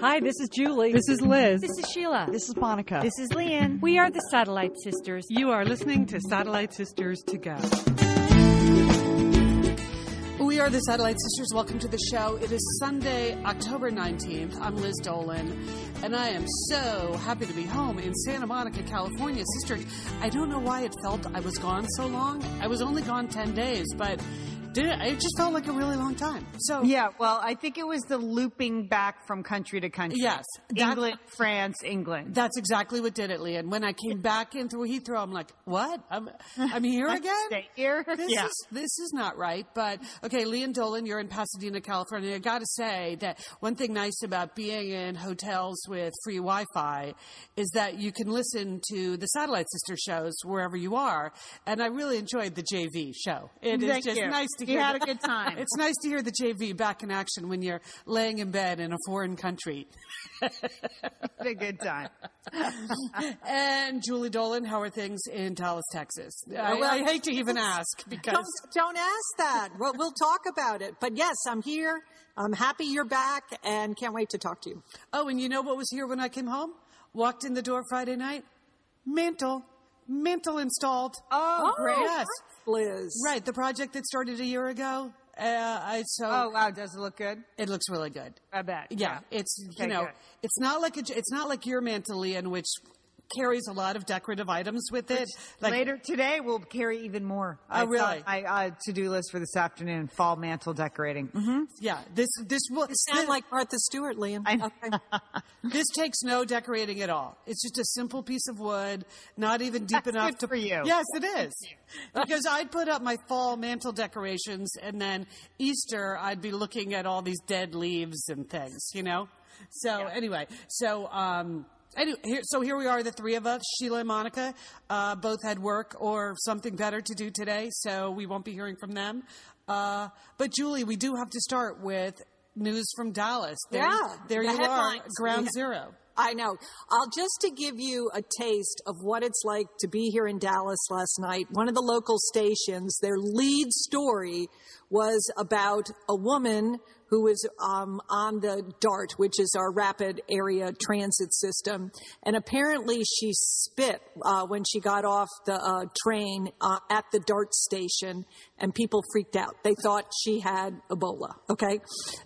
Hi, this is Julie. This is Liz. This is Sheila. This is Monica. This is Lian. We are the Satellite Sisters. You are listening to Satellite Sisters to Go. We are the Satellite Sisters. Welcome to the show. It is Sunday, October 19th. I'm Liz Dolan, and I am so happy to be home in Santa Monica, California. Sister, I don't know why it felt I was gone so long. I was only gone 10 days, but did it, just felt like a really long time. So Yeah, well, I think it was the looping back from country to country. Yes, England, France, England. That's exactly what did it, Lian. When I came back in through Heathrow, I'm like, "What? I'm I'm here again? Stay here? This Yeah. is this is not right." But okay, Lian Dolan, you're in Pasadena, California. I got to say that one thing nice about being in hotels with free Wi-Fi is that you can listen to the Satellite Sister shows wherever you are. And I really enjoyed the JV show. It is Thank just you. nice to You had a good time. It's nice to hear the JV back in action when you're laying in bed in a foreign country. Had a good time. And Julie Dolan, how are things in Dallas, Texas? I, well, I hate to even ask because Don't, don't ask that. Well, we'll talk about it. But yes, I'm here. I'm happy you're back and can't wait to talk to you. oh, and you know what was here when I came home? Walked in the door Friday night, mantle, mantle installed. Oh, great. yes, Liz. right. The project that started a year ago. Uh, I so Oh, wow. Does it look good? it looks really good. I bet. Yeah, it's you know, good. it's not like a, it's not like your mantle, in which carries a lot of decorative items with it. Like Later today, we'll carry even more. Oh, I really? thought I uh, to do list for this afternoon: fall mantle decorating. Mm-hmm. yeah, this this will You sound like Martha Stewart, Lian. I- Okay. This takes no decorating at all. It's just a simple piece of wood, not even deep That's enough good to. for you. Yes, it is. because I'd put up my fall mantle decorations, and then Easter I'd be looking at all these dead leaves and things, you know. So anyway, so um, anyway, here, so here we are, the three of us, Sheila and Monica, uh, both had work or something better to do today, so we won't be hearing from them. Uh, but Julie, we do have to start with news from Dallas. There, Yeah, there the you headlines. are, ground Yeah. zero. I know. I'll just to give you a taste of what it's like to be here in Dallas last night. One of the local stations, their lead story was about a woman who was um, on the DART, which is our rapid area transit system, and apparently she spit uh, when she got off the uh, train uh, at the DART station, and people freaked out. They thought she had Ebola. Okay,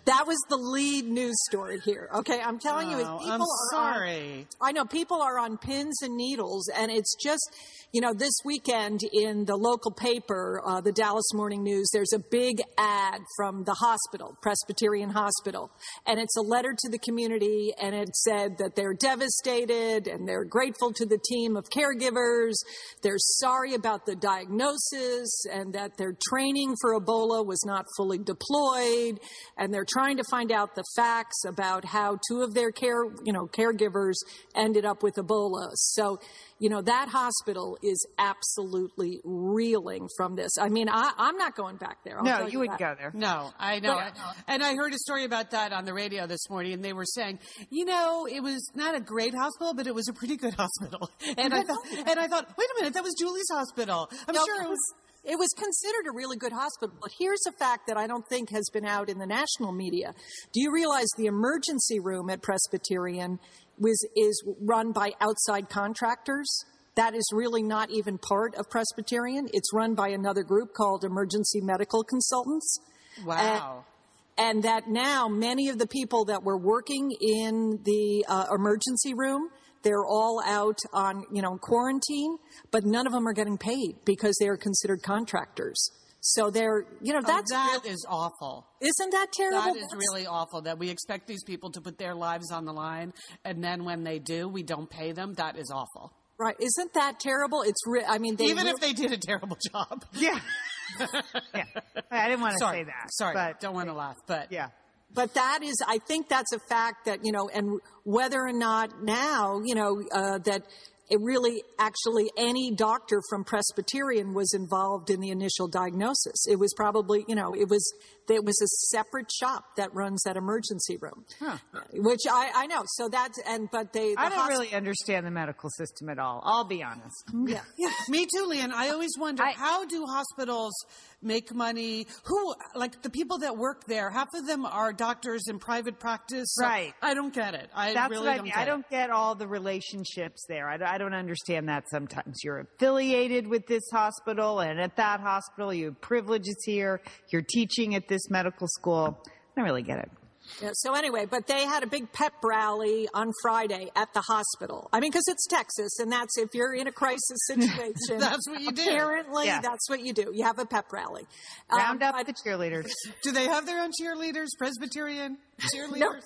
that was the lead news story here. Okay, I'm telling you, Oh, people I'm are on- sorry. I know people are on pins and needles, and it's just, you know, this weekend in the local paper, uh, the Dallas Morning News, there's a big ad from the hospital, Presbyterian Hospital, and it's a letter to the community, and it said that they're devastated and they're grateful to the team of caregivers. They're sorry about the diagnosis and that their training for Ebola was not fully deployed, and they're trying to find out the facts about how two of their care, you know, caregivers ended up with Ebola. So, you know, that hospital is absolutely reeling from this. I mean, I, I'm not going back there. I'll No, tell you wouldn't that. go there. No, I know. But- and I heard a story about that on the radio this morning, and they were saying, you know, it was not a great hospital, but it was a pretty good hospital. And I thought, and I thought, wait a minute, that was Julie's hospital. I'm No, sure it was. It was considered a really good hospital, but here's a fact that I don't think has been out in the national media. Do you realize the emergency room at Presbyterian was is run by outside contractors? That is really not even part of Presbyterian. It's run by another group called Emergency Medical Consultants. Wow. And that now many of the people that were working in the uh, emergency room, they're all out on, you know, quarantine, but none of them are getting paid because they are considered contractors. So they're, you know, oh, that's, oh, that is awful. isn't that terrible? That is That's- really awful that we expect these people to put their lives on the line, and then when they do, we don't pay them. That is awful. right. Isn't that terrible? It's, re- I mean, they Even if they did a terrible job. Yeah. yeah. I didn't want to Sorry, say that. sorry, But, don't want to laugh, but Yeah. But that is, I think that's a fact that, you know, and whether or not now, you know, uh, that it really actually any doctor from Presbyterian was involved in the initial diagnosis. It was probably, you know, it was there was a separate shop that runs that emergency room, which I, I know. So that's and but they. the I don't hosp- really understand the medical system at all. I'll be honest. Mm, yeah. Me too, Lian. I always wonder how do hospitals make money? Who, like the people that work there, half of them are doctors in private practice. So Right. I don't get it. I That's really what I don't mean. get I don't get all the relationships there. I, don't- I don't understand that sometimes. You're affiliated with this hospital, and at that hospital, you have privileges here. You're teaching at this medical school. I don't really get it. Yeah, so anyway, but they had a big pep rally on Friday at the hospital. I mean, because it's Texas, and that's if you're in a crisis situation. That's what you do. Apparently, Yeah. that's what you do. You have a pep rally. Um, Round up but- the cheerleaders. Do they have their own cheerleaders? Presbyterian cheerleaders?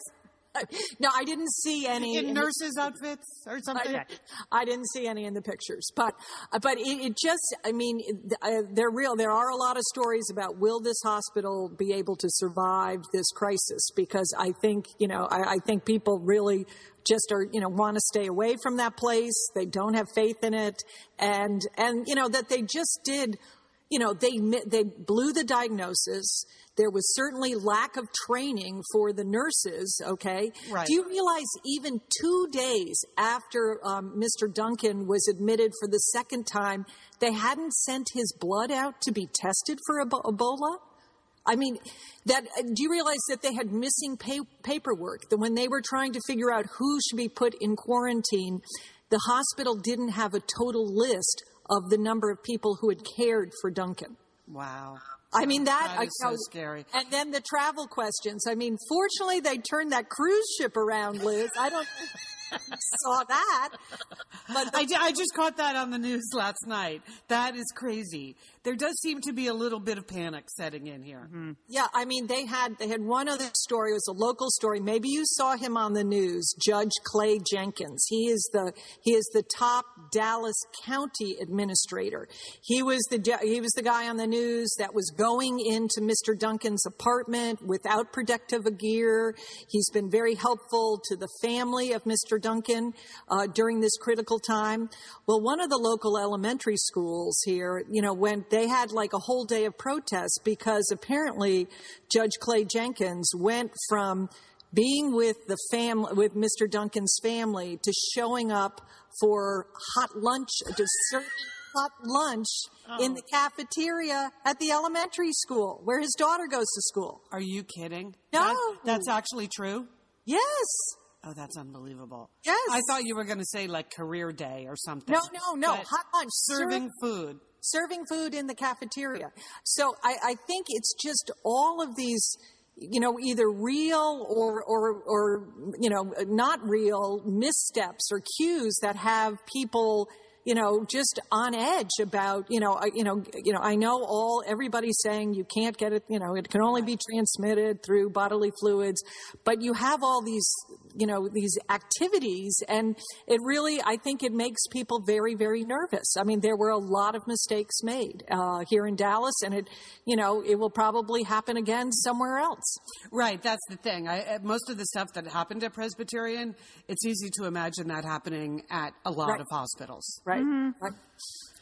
no, I didn't see any In in the- nurses' outfits or something? I, I didn't see any in the pictures, but but it, it just I mean uh, they're real. There are a lot of stories about will this hospital be able to survive this crisis? Because I think you know I, I think people really just are you know want to stay away from that place. They don't have faith in it, and and you know that they just did you know, they they blew the diagnosis. There was certainly lack of training for the nurses. Okay, Right. do you realize even two days after um, Mr. Duncan was admitted for the second time, they hadn't sent his blood out to be tested for Ebo- Ebola? I mean, that uh, do you realize that they had missing pa- paperwork? That when they were trying to figure out who should be put in quarantine, the hospital didn't have a total list of the number of people who had cared for Duncan. Wow. I mean that, That I is so know- scary. And then the travel questions. I mean, fortunately, they turned that cruise ship around, Liz. I don't saw that, but the I, I just caught that on the news last night. That is crazy. There does seem to be a little bit of panic setting in here. Yeah, I mean they had they had one other story. It was a local story. Maybe you saw him on the news, Judge Clay Jenkins. He is the he is the top Dallas County administrator. He was the he was the guy on the news that was going into Mr. Duncan's apartment without protective gear. He's been very helpful to the family of Mr. Duncan uh, during this critical time. Well, one of the local elementary schools here, you know, when they had like a whole day of protests because apparently Judge Clay Jenkins went from being with the family, with Mr. Duncan's family to showing up for hot lunch, to serve hot lunch oh. in the cafeteria at the elementary school where his daughter goes to school. Are you kidding? No. That- that's actually true? Yes. Oh, that's unbelievable. Yes. I thought you were going to say like career day or something. No, no, no. Hot lunch. Serving food. Serving food in the cafeteria. So I, I think it's just all of these, you know, either real or, or, or, you know, not real missteps or cues that have people, you know, just on edge about, you know, you know, you know, I know all, everybody's saying you can't get it, you know, it can only be transmitted through bodily fluids, but you have all these, you know, these activities and it really, I think it makes people very, very nervous. I mean, there were a lot of mistakes made, uh, here in Dallas and it, you know, it will probably happen again somewhere else. Right, that's the thing. I, uh, most of the stuff that happened at Presbyterian, it's easy to imagine that happening at a lot Right. of hospitals. Right. Right.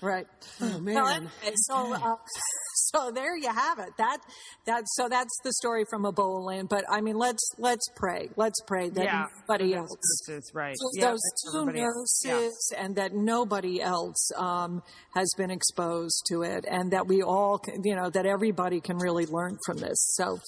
Right. Oh, man. Well, anyway, so, uh, so there you have it. That, that, so that's the story from Ebola land. But I mean, let's, let's pray. Let's pray that Yeah. nobody That's- else. that's right. those Yeah, those two everybody else. Yeah. nurses and that nobody else um, has been exposed to it and that we all can, you know that everybody can really learn from this so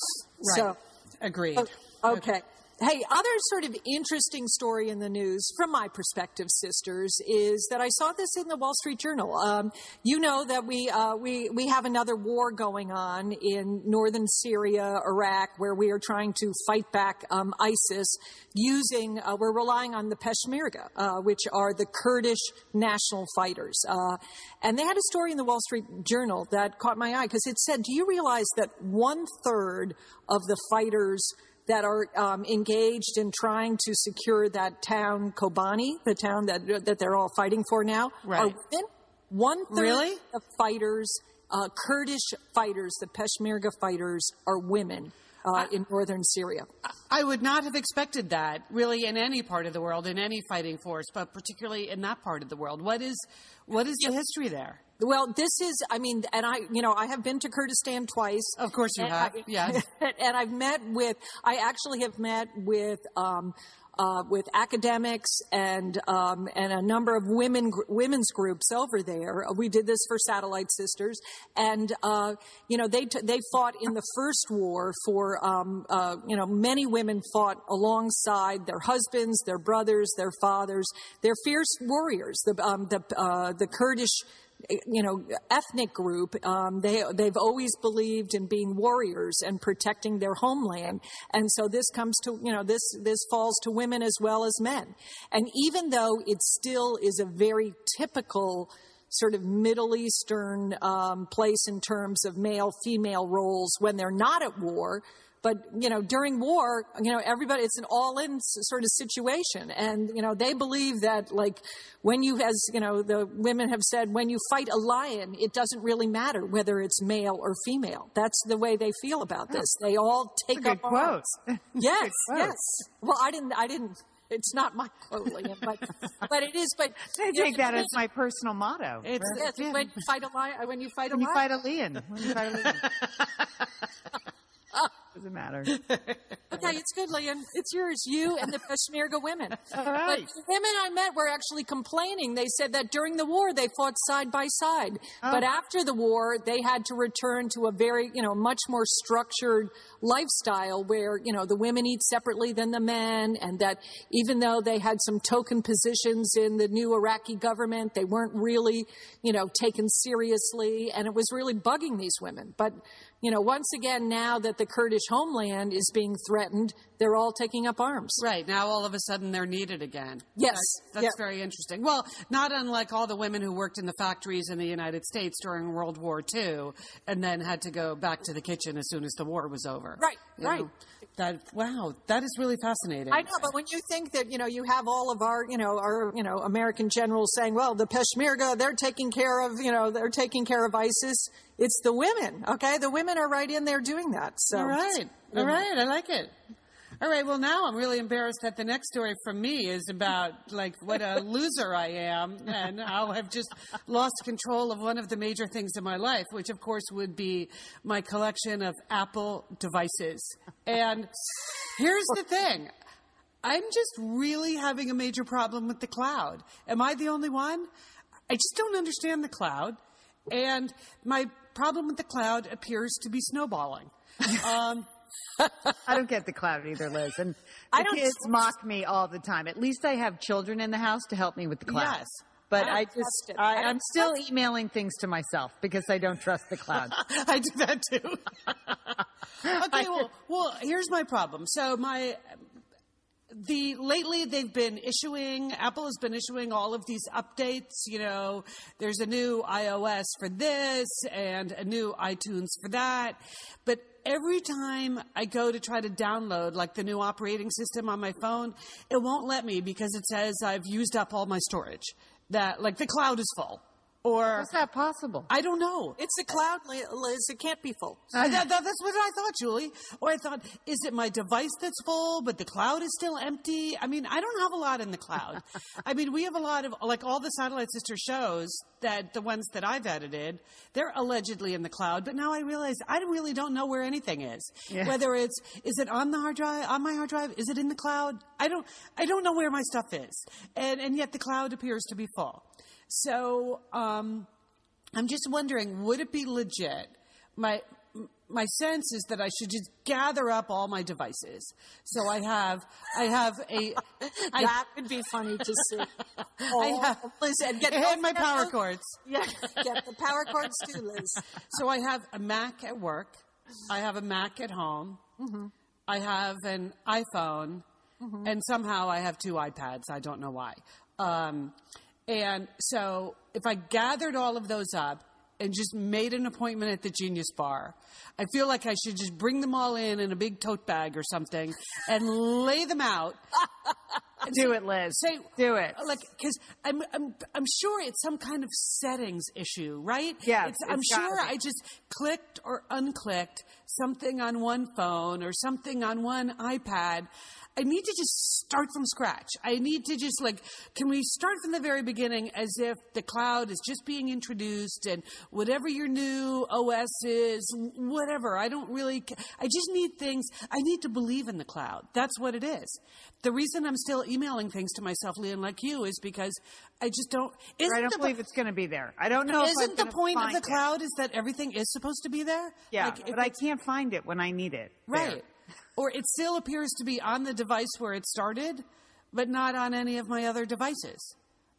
so Agreed. okay Hey, other sort of interesting story in the news, from my perspective, sisters, is that I saw this in the Wall Street Journal. Um, you know that we uh, we we have another war going on in northern Syria, Iraq, where we are trying to fight back um, ISIS using. Uh, we're relying on the Peshmerga, uh, which are the Kurdish national fighters. Uh, and they had a story in the Wall Street Journal that caught my eye because it said, "Do you realize that one third of the fighters?" That are um, engaged in trying to secure that town, Kobani, the town that that they're all fighting for now, Right. are women. One third Really? of fighters, uh, Kurdish fighters, the Peshmerga fighters, are women. uh, in northern Syria. I would not have expected that, really, in any part of the world, in any fighting force, but particularly in that part of the world. What is what is the history there? Well, this is, I mean, and I, you know, I have been to Kurdistan twice. Of course you have, I- yes. and I've met with, I actually have met with, um, uh, with academics and um, and a number of women women's groups over there. We did this for Satellite Sisters, and uh, you know they t- they fought in the first war for um, uh, you know many women fought alongside their husbands, their brothers, their fathers. They're fierce warriors. The um, the uh, the Kurdish you know, ethnic group, um, they they've always believed in being warriors and protecting their homeland, and so this comes to you know this this falls to women as well as men, and even though it still is a very typical sort of Middle Eastern um, place in terms of male female roles when they're not at war. But you know, during war, you know, everybody it's an all-in sort of situation, and you know, they believe that like when you, as you know, the women have said, when you fight a lion, it doesn't really matter whether it's male or female. That's the way they feel about this. Hmm. They all take up quote. arms. Yes, yes. Well, I didn't. I didn't. It's not my quote, Lian, but but it is. But I you know, take that as my personal motto. It's- right? Yes, when you fight a lion, when you fight when a you lion. fight a lion. When you fight a lion. Doesn't matter. Okay, it's good, Lian. It's yours. You and the Peshmerga women. All right. But the women I met were actually complaining. They said that during the war they fought side by side, oh. but after the war they had to return to a very, you know, much more structured lifestyle where you know the women eat separately than the men, and that even though they had some token positions in the new Iraqi government, they weren't really, you know, taken seriously, and it was really bugging these women. But you know, once again, now that the Kurdish homeland is being threatened, they're all taking up arms. Right now, all of a sudden, they're needed again. Yes. that's, that's Yeah. very interesting. Well, not unlike all the women who worked in the factories in the United States during World War II, and then had to go back to the kitchen as soon as the war was over. Right, You right. know, that wow, that is really fascinating. I know, but when you think that you know you have all of our you know our you know American generals saying, well, the Peshmerga they're taking care of you know they're taking care of ISIS. It's the women, okay? The women are right in there doing that. So All right. All right. I like it. All right. Well, now I'm really embarrassed that the next story from me is about like what a loser I am and how I've just lost control of one of the major things in my life, which of course would be my collection of Apple devices. And here's the thing. I'm just really having a major problem with the cloud. Am I the only one? I just don't understand the cloud. And my problem with the cloud appears to be snowballing. Um, I don't get the cloud either, Liz. And I the kids mock me all the time. At least I have children in the house to help me with the cloud. Yes. But I I, just, I, I I'm still emailing things to myself because I don't trust the cloud. I do that too. okay, well, well, here's my problem. So my the lately they've been issuing Apple has been issuing all of these updates, you know, there's a new iOS for this and a new iTunes for that. But every time I go to try to download like the new operating system on my phone, it won't let me because it says I've used up all my storage. That like the cloud is full. Or How's that possible? I don't know. it's a cloud, Liz. It can't be full. I- that, that- that's what I thought, Julie. Or I thought, is it my device that's full, but the cloud is still empty? I mean, I don't have a lot in the cloud. I mean, we have a lot of, like all the Satellite Sister shows that the ones that I've edited, they're allegedly in the cloud, but now I realize I really don't know where anything is. Yeah. Whether it's, is it on the hard drive, on my hard drive? Is it in the cloud? I don't, I don't know where my stuff is. And, and yet the cloud appears to be full. So, um, I'm just wondering, would it be legit? My my sense is that I should just gather up all my devices. So I have I have a I, that would be funny to see. Oh, have- Liz, and get and my power cords. Yeah, get the power cords too, Liz. So I have a Mac at work. I have a Mac at home. I have an iPhone, and somehow I have two iPads. I don't know why. Um, and so if I gathered all of those up and just made an appointment at the Genius Bar, I feel like I should just bring them all in in a big tote bag or something and lay them out Do it, Liz. Say Do it. Like, because I'm, I'm, I'm sure it's some kind of settings issue, right? Yeah. It's, I'm sure. I just clicked or unclicked something on one phone or something on one iPad. I need to just start from scratch. I need to just like, can we start from the very beginning as if the cloud is just being introduced and whatever your new OS is, whatever. I don't really, I just need things, I need to believe in the cloud. That's what it is. The reason I'm still emailing things to myself, Lian, like you, is because I just don't. Isn't I don't the, believe it's going to be there. I don't know. Isn't the point of the it. cloud is that everything is supposed to be there? Yeah, Like, but I can't find it when I need it. there. Right. Or it still appears to be on the device where it started, but not on any of my other devices.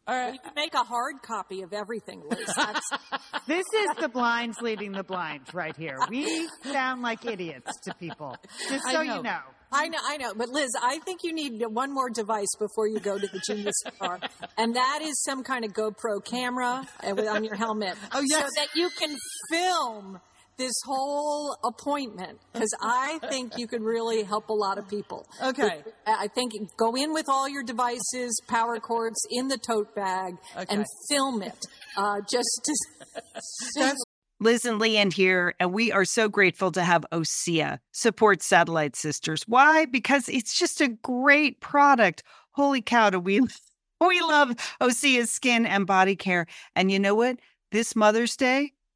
Or, You can make a hard copy of everything, Liz. This is the blinds leading the blinds right here. We sound like idiots to people. Just so know. you know. I know, I know. But Liz, I think you need one more device before you go to the Genius Bar, and that is some kind of GoPro camera uh, on your helmet, Oh, yes. so that you can film this whole appointment. Because I think you could really help a lot of people. Okay. I think go in with all your devices, power cords in the tote bag, and film it. Uh, just to see Liz and Lian here, and we are so grateful to have OSEA support Satellite Sisters. Why? Because it's just a great product. Holy cow, do we we love OSEA's skin and body care. And you know what? This Mother's Day,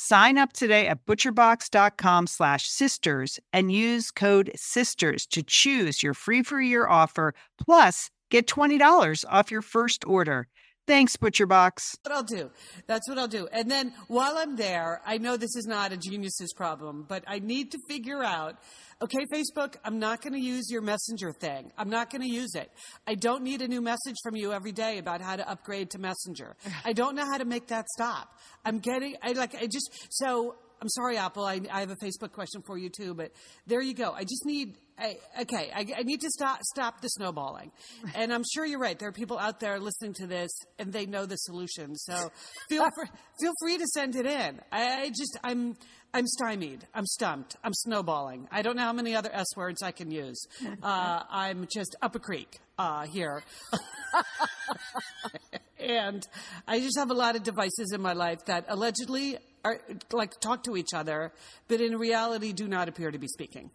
Sign up today at butcherbox.com slash sisters and use code sisters to choose your free for year offer plus get $20 off your first order. Thanks, ButcherBox. what I'll do. That's what I'll do. And then while I'm there, I know this is not a genius's problem, but I need to figure out okay, Facebook, I'm not going to use your messenger thing. I'm not going to use it. I don't need a new message from you every day about how to upgrade to Messenger. I don't know how to make that stop. I'm getting, I like, I just, so I'm sorry, Apple. I, I have a Facebook question for you too, but there you go. I just need, I, okay, I, I need to stop stop the snowballing, and I'm sure you're right. There are people out there listening to this, and they know the solution. So feel free, feel free to send it in. I, I just I'm I'm stymied. I'm stumped. I'm snowballing. I don't know how many other S words I can use. Uh, I'm just up a creek uh, here. and I just have a lot of devices in my life that allegedly are like talk to each other, but in reality do not appear to be speaking.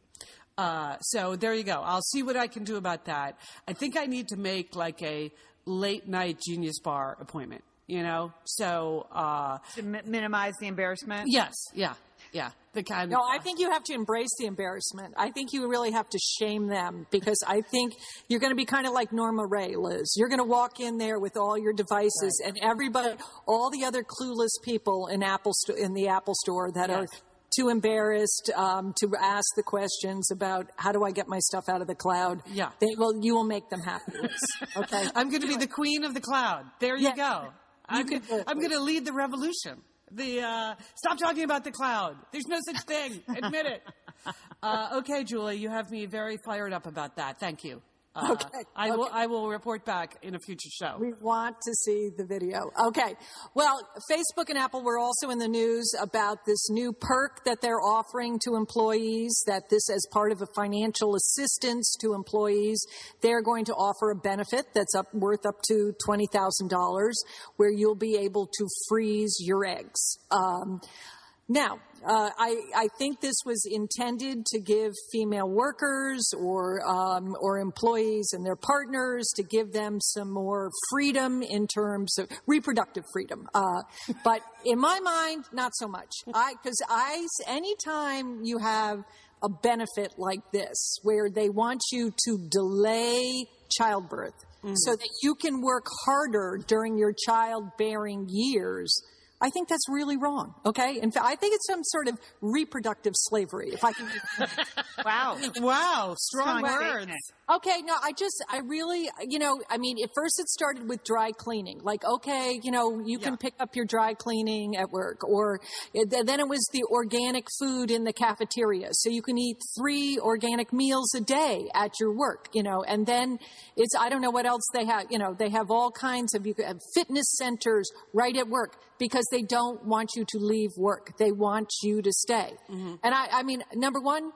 Uh, so there you go. I'll see what I can do about that. I think I need to make like a late night genius bar appointment. You know, so uh, To mi- minimize the embarrassment. yes, yeah, yeah, the kind. No, I think you have to embrace the embarrassment. I think you really have to shame them because I think you're going to be kind of like Norma Rae, Liz. You're going to walk in there with all your devices and everybody, all the other clueless people in Apple sto- in the Apple store that are too embarrassed um, to ask the questions about how do I get my stuff out of the cloud. Yeah. they will. You will make them happy. Okay. I'm going to be the queen of the cloud. There you Yeah. go. I'm, can go- do it. I'm going to lead the revolution. The uh, stop talking about the cloud. There's no such thing. Admit it. Uh, okay, Julie, you have me very fired up about that. Thank you. Uh, Okay, I will. okay. I will report back in a future show. We want to see the video. Okay. Well, Facebook and Apple were also in the news about this new perk that they're offering to employees, that this as part of a financial assistance to employees, they're going to offer a benefit that's up worth up to $20,000 where you'll be able to freeze your eggs. Um, now, uh, I, I think this was intended to give female workers or um, or employees and their partners to give them some more freedom in terms of reproductive freedom. Uh, but in my mind, not so much. Because I anytime you have a benefit like this where they want you to delay childbirth so that you can work harder during your childbearing years. I think that's really wrong. Okay, in fact, I think it's some sort of reproductive slavery. If I can, Wow. Wow, strong Strong words. okay, no, I just, I really, you know, I mean, at first it started with dry cleaning. Like, okay, you know, you can pick up your dry cleaning at work, or eh, then it was the organic food in the cafeteria, so you can eat three organic meals a day at your work. You know, and then it's, I don't know what else they have. You know, they have all kinds of you have fitness centers right at work because they don't want you to leave work. They want you to stay. Mm-hmm. And I, I mean, number one,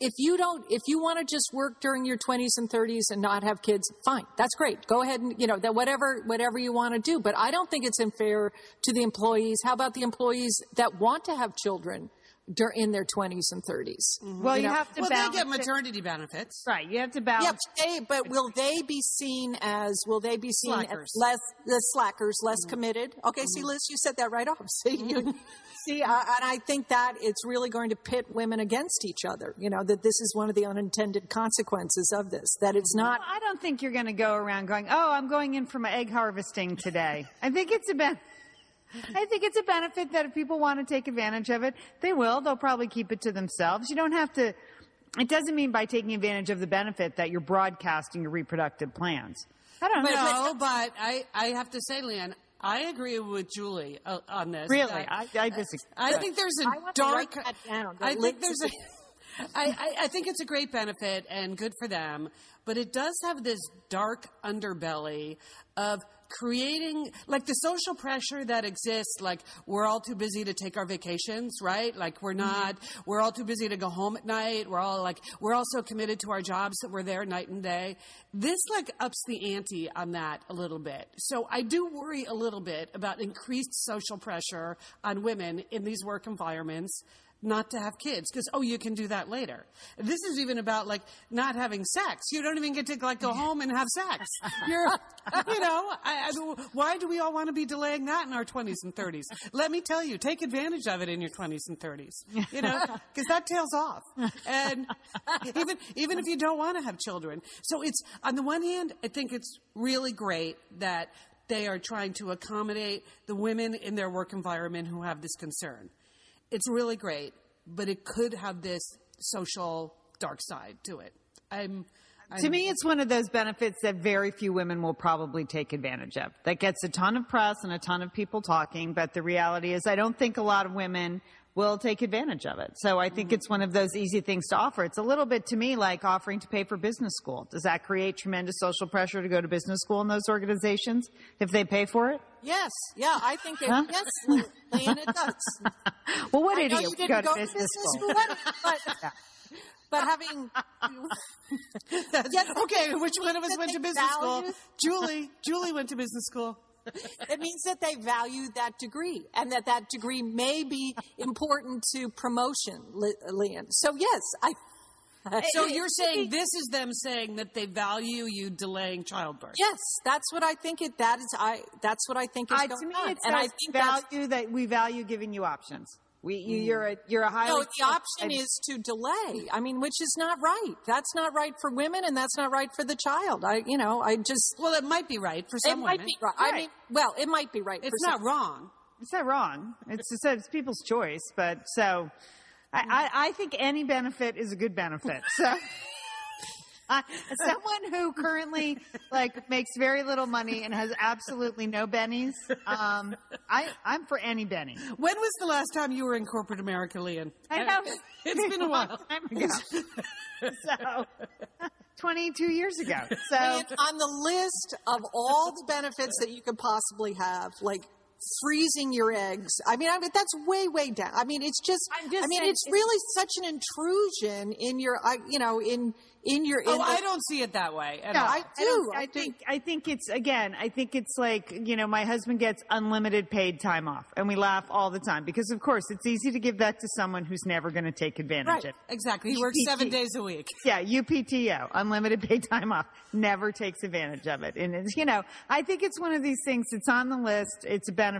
if you don't, if you want to just work during your 20s and 30s and not have kids, fine. That's great. Go ahead and, you know, that whatever, whatever you want to do. But I don't think it's unfair to the employees. How about the employees that want to have children dur- in their 20s and 30s? Mm-hmm. Well, you, know, have to Well, they balance get it. maternity benefits. Right. You have to Yeah, balance. but, they, but will they be seen as will they be seen Slackers. as less the slackers, less mm-hmm. committed? Okay, see, mm-hmm. Liz, you said that right off. See, you, see, uh, and I think that it's really going to pit women against each other. You know that this is one of the unintended consequences of this. That it's not. I don't think you're going to go around going, "Oh, I'm going in for my egg harvesting today." I think it's a ben- I think it's a benefit that if people want to take advantage of it, they will. They'll probably keep it to themselves. You don't have to. It doesn't mean by taking advantage of the benefit that you're broadcasting your reproductive plans. I don't know. No, but I, I have to say, Lian, I agree with Julie uh, on this. Really, that- I, I disagree. I think there's a I dark. that down, that I think there's is a. I, I, I think it's a great benefit and good for them, but it does have this dark underbelly of creating like the social pressure that exists like we're all too busy to take our vacations right? Like we're mm-hmm. not we're all too busy to go home at night. We're all like we're all so committed to our jobs that we're there night and day. This like ups the ante on that a little bit. So i do worry a little bit about increased social pressure on women in these work environments not to have kids because oh you can do that later. This is even about like not having sex. You don't even get to like go home and have sex. You're you know I, I, why do we all want to be delaying that in our 20s and 30s let me tell you take advantage of it in your 20s and 30s you know because that tails off. And even even if you don't want to have children. So it's on the one hand i think it's really great that they are trying to accommodate the women in their work environment who have this concern it's really great, but it could have this social dark side to it. I'm. To me, it's one of those benefits that very few women will probably take advantage of. That gets a ton of press and a ton of people talking, but the reality is, I don't think a lot of women will take advantage of it. So I think mm-hmm. it's one of those easy things to offer. It's a little bit to me like offering to pay for business school. Does that create tremendous social pressure to go to business school in those organizations if they pay for it? Yes, yeah, I think it, huh? yes, it does. well, what I idiot you didn't go to go business, business school? school, but, but having Yes, okay, which one of us went to business school? Julie. Julie went to business school. it means that they value that degree and that that degree may be important to promotion, Li- Lian. So yes, I. So you're saying this is them saying that they value you delaying childbirth? Yes, that's what I think. It that is I. That's what I think is I, going to me, on, it and I think value that we value giving you options. We, you, mm. you're a, you're a highly. no. The option is to delay. I mean, which is not right. That's not right for women, and that's not right for the child. I, you know, I just. Well, it might be right for some It some might women. be right. I mean, well, it might be right. It's for not some. wrong. It's not wrong. It's just it's people's choice, but so I, mm. I, I think any benefit is a good benefit. So. I, as someone who currently like makes very little money and has absolutely no bennies, um, I I'm for any benny. When was the last time you were in corporate America, Lian? I know It's been a while. time ago. so, 22 years ago. So And on the list of all the benefits that you could possibly have, like freezing your eggs. I mean, I mean that's way, way down. I mean, it's just. Just I mean, it's it's- really such an intrusion in your, I you know, in in your. Oh, in I don't see it that way. At No, all. I do. I I do. think I think it's again. I think it's like you know, my husband gets unlimited paid time off, and we laugh all the time because, of course, it's easy to give that to someone who's never going to take advantage Right. of it. Exactly. He works seven days a week. Yeah, UPTO, unlimited paid time off, never takes advantage of it. And it's, you know, I think it's one of these things, it's on the list, it's a benefit.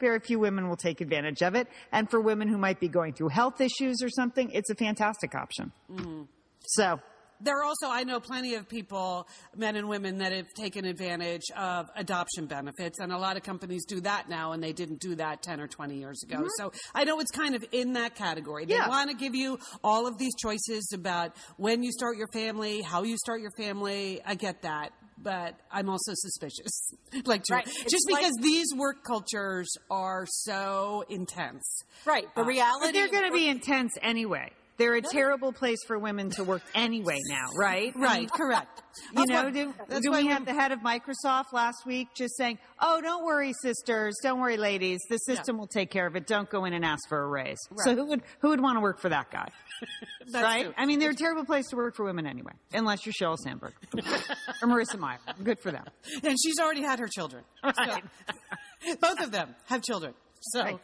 Very few women will take advantage of it. And for women who might be going through health issues or something, it's a fantastic option. Mm-hmm. So, There are also, I know plenty of people, men and women, that have taken advantage of adoption benefits, and a lot of companies do that now, and they didn't do that 10 or 20 years ago. Mm-hmm. So I know it's kind of in that category. They Yeah. want to give you all of these choices about when you start your family, how you start your family. I get that. But I'm also suspicious, like Julie. Right. It's just like- because these work cultures are so intense. right. The uh, reality. but they're going to be intense anyway. They're a terrible place for women to work anyway now, right? Right, correct. You That's know, why- do, do we have the head of Microsoft last week just saying, "Oh, don't worry, sisters, don't worry, ladies, the system will take care of it. Don't go in and ask for a raise." So who would who would want to work for that guy, That's right? true. I mean, they're a terrible place to work for women anyway, unless you're Sheryl Sandberg or Marissa Mayer. Good for them. and she's already had her children. So- both of them have children. So, Right.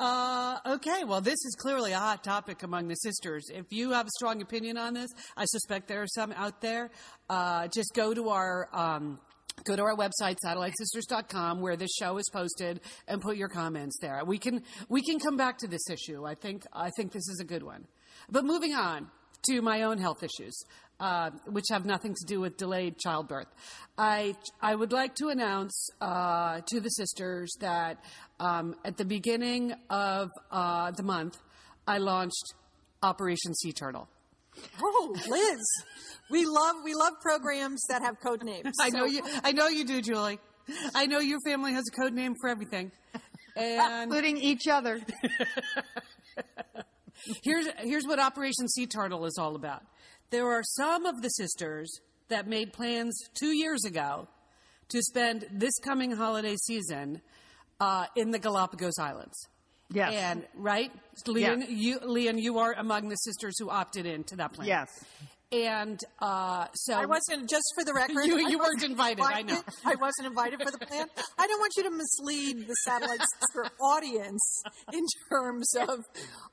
Uh, okay. Well, this is clearly a hot topic among the sisters. If you have a strong opinion on this, I suspect there are some out there. Uh, just go to our. Um, Go to our website, satellitesisters.com, where this show is posted, and put your comments there. We can we can come back to this issue. I think I think this is a good one. But moving on to my own health issues, uh, which have nothing to do with delayed childbirth. I, I would like to announce uh, to the sisters that um, at the beginning of uh, the month, I launched Operation Sea Turtle. Oh, Liz, we love we love programs that have code names. I know you. I know you do, Julie. I know your family has a code name for everything, and Including each other. here's here's what Operation Sea Turtle is all about. There are some of the sisters that made plans two years ago to spend this coming holiday season uh, in the Galapagos Islands. Yes. And right, Lian, you Lian, you are among the sisters who opted into that plan. Yes. And uh, so I wasn't, just for the record. You- you weren't wasn't invited, I know. I wasn't invited for the plan. I don't want you to mislead the Satellite Sister audience in terms of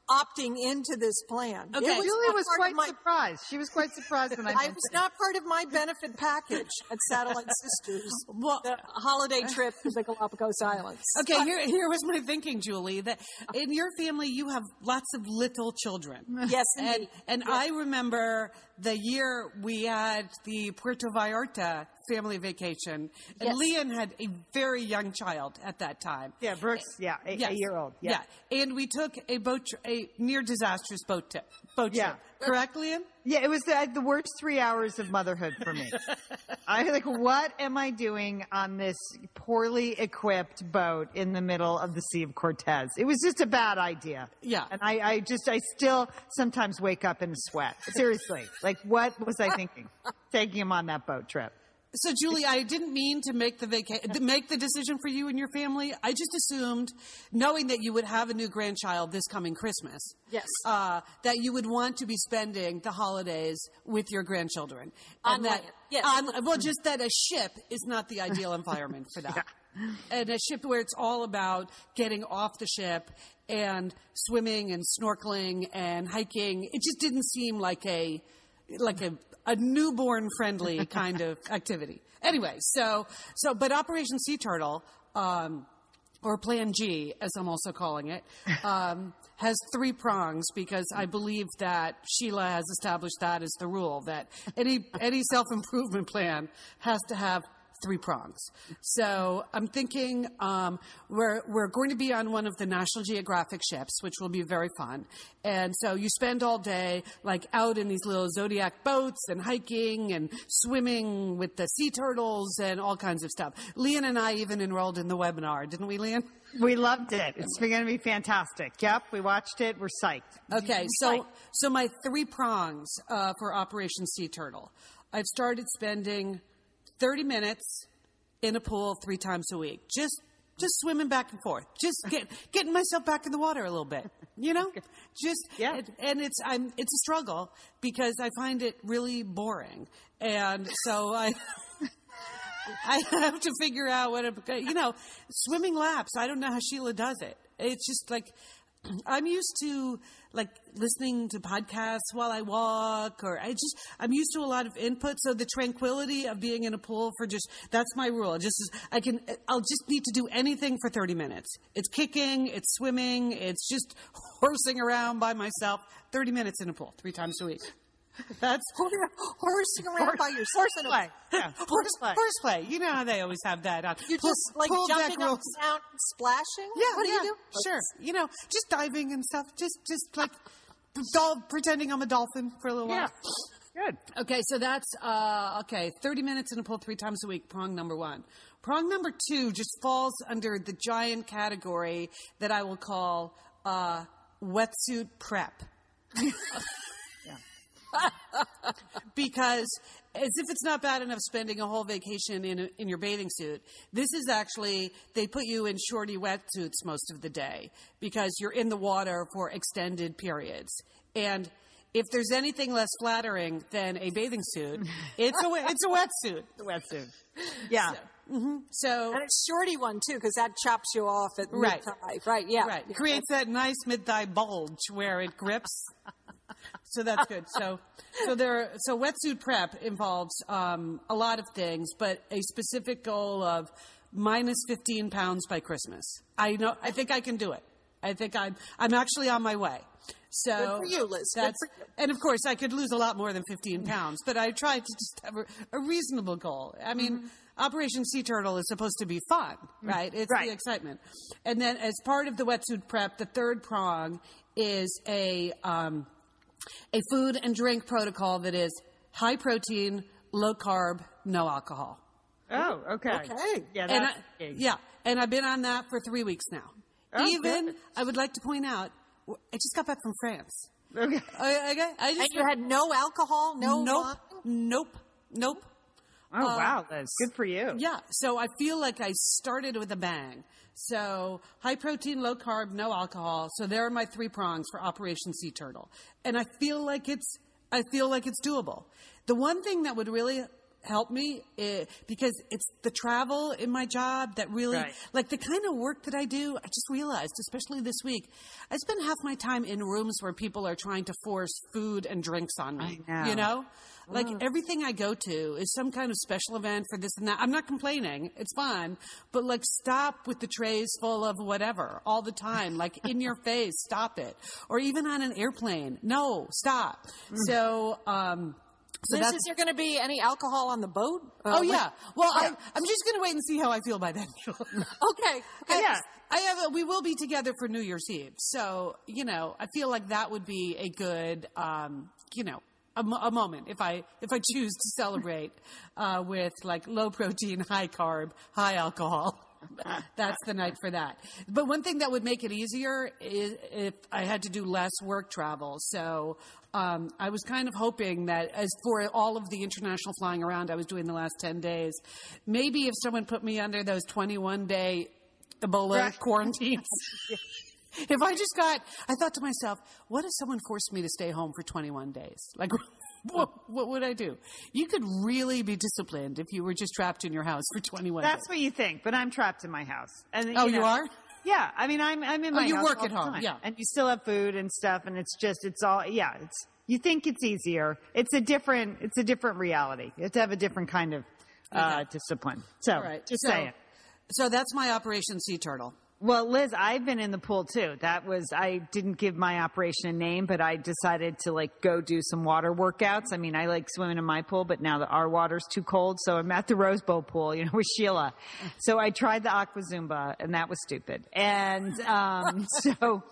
opting into this plan. Okay. was Julie was quite my- surprised. She was quite surprised when I I mentioned was not part of my benefit package at Satellite Sisters. Well- the holiday trip to the Galapagos Islands. Okay, here, here was my thinking, Julie. That in your family you have lots of little children. Yes, and indeed. and I remember the year we had the Puerto Vallarta family vacation, and Yes. Lian had a very young child at that time. Yeah, Brooks. Yeah, a, Yes. a year old. Yeah. and we took a boat, tri- a near disastrous boat trip. Boat trip. Yeah. Correct, Lian? Yeah, it was the, the worst three hours of motherhood for me. I was like, what am I doing on this poorly equipped boat in the middle of the Sea of Cortez? It was just a bad idea. Yeah. And I, I just, I still sometimes wake up in a sweat. Seriously. Like, what was I thinking? Taking him on that boat trip. So, Julie, I didn't mean to make the vaca- make the decision for you and your family. I just assumed, knowing that you would have a new grandchild this coming Christmas, Yes. uh, that you would want to be spending the holidays with your grandchildren. On and that, land, yes. on- well, just that a ship is not the ideal environment for that. And a ship where it's all about getting off the ship and swimming and snorkeling and hiking. It just didn't seem like a like a, a newborn friendly kind of activity. Anyway, so so but Operation Sea Turtle, um, or Plan G, as I'm also calling it, um, has three prongs because I believe that Sheila has established that as the rule that any any self improvement plan has to have three prongs. So I'm thinking um, we're we're going to be on one of the National Geographic ships, which will be very fun. And so you spend all day like out in these little zodiac boats and hiking and swimming with the sea turtles and all kinds of stuff. Lian and I even enrolled in the webinar, didn't we, Lian? We loved it. It's going to be fantastic. Yep, we watched it. We're psyched. Okay, so so my three prongs uh, for Operation Sea Turtle. I've started spending 30 minutes in a pool three times a week. Just just swimming back and forth. Just get, getting myself back in the water a little bit. You know? Just Yeah. and, and it's I'm it's a struggle because I find it really boring. And so I I have to figure out what, it, you know, swimming laps. I don't know how Sheila does it. It's just like, I'm used to like listening to podcasts while I walk, or I just, I'm used to a lot of input. So the tranquility of being in a pool for just, that's my rule. Just, as- I can, I'll just need to do anything for 30 minutes. It's kicking, it's swimming, it's just horsing around by myself. 30 minutes in a pool, three times a week. That's Horsing around by yourself. in a- Horseplay. Yeah, horse, horseplay. horseplay. You know how they always have that on. You're Pull- just like jumping up and down, splashing. Yeah, what do you do? Sure, you know, just diving and stuff. Just, just like dol- pretending I'm a dolphin for a little Yeah. while. Good. Okay, so that's uh, okay. Thirty minutes in a pool three times a week. Prong number one. Prong number two just falls under the giant category that I will call uh, wetsuit prep. because as if it's not bad enough spending a whole vacation in, a, in your bathing suit, this is actually, they put you in shorty wetsuits most of the day because you're in the water for extended periods. And if there's anything less flattering than a bathing suit, it's a, it's a wetsuit. The wetsuit. Yeah. So, mm-hmm. And it's shorty one too, because that chops you off at Right. mid-thigh. Right. Yeah. right, creates that nice mid-thigh bulge where it grips. So that's good. So, so there. So wetsuit prep involves um, a lot of things, but a specific goal of minus 15 pounds by Christmas. I know. I think I can do it. I think I'm. I'm actually on my way. So Good for you, Liz. That's, you. and of course, I could lose a lot more than 15 pounds, but I tried to just have a, a reasonable goal. I mean, Mm-hmm. Operation Sea Turtle is supposed to be fun, right? It's Right. the excitement. And then, as part of the wetsuit prep, the third prong is a um, a food and drink protocol that is high protein, low carb, no alcohol. Oh, okay. Okay. Yeah, And I, yeah, and I've been on that for three weeks now. Oh, Even good. I would like to point out I just got back from France. Okay. I, I, I just And you had no alcohol, no nope, wine? nope, nope. Oh Uh, wow, that's Good for you. Yeah, so I feel like I started with a bang. So high protein, low carb, no alcohol. So there are my three prongs for Operation Sea Turtle, and I feel like it's I feel like it's doable. The one thing that would really help me eh, because it's the travel in my job that really Right. like the kind of work that I do. I just realized, especially this week, I spend half my time in rooms where people are trying to force food and drinks on me. Know. You know, like everything I go to is some kind of special event for this and that. I'm not complaining; it's fun, but like stop with the trays full of whatever all the time, like in your face. Stop it, or even on an airplane. No, stop. So. um so Liz, is there going to be any alcohol on the boat? Uh, Oh yeah. Well, I, I'm just going to wait and see how I feel by then. Okay. okay. I, I have. A, we will be together for New Year's Eve, so you know, I feel like that would be a good, um, you know, a, mo- a moment if I if I choose to celebrate uh, with like low protein, high carb, high alcohol. That's the night for that. But one thing that would make it easier is if I had to do less work travel. So um, I was kind of hoping that as for all of the international flying around I was doing the last 10 days, maybe if someone put me under those 21 day Ebola Right. quarantines. if I just got, I thought to myself, what if someone forced me to stay home for 21 days? Like, what, what would I do? You could really be disciplined if you were just trapped in your house for 21 That's days. what you think, but I'm trapped in my house. And Oh, you, you are? Yeah, I mean, I'm I'm in Oh, my you house work all at home, time. yeah. and you still have food and stuff, and it's just it's all yeah. It's you think it's easier. It's a different it's a different reality. You have to have a different kind of uh, Okay. discipline. So right. just so, saying. So that's my Operation Sea Turtle. Well, Liz, I've been in the pool too. That was I didn't give my operation a name, but I decided to like go do some water workouts. I mean, I like swimming in my pool, but now that our water's too cold, so I'm at the Rose Bowl pool, you know, with Sheila. So I tried the aqua zumba, and that was stupid. And um, so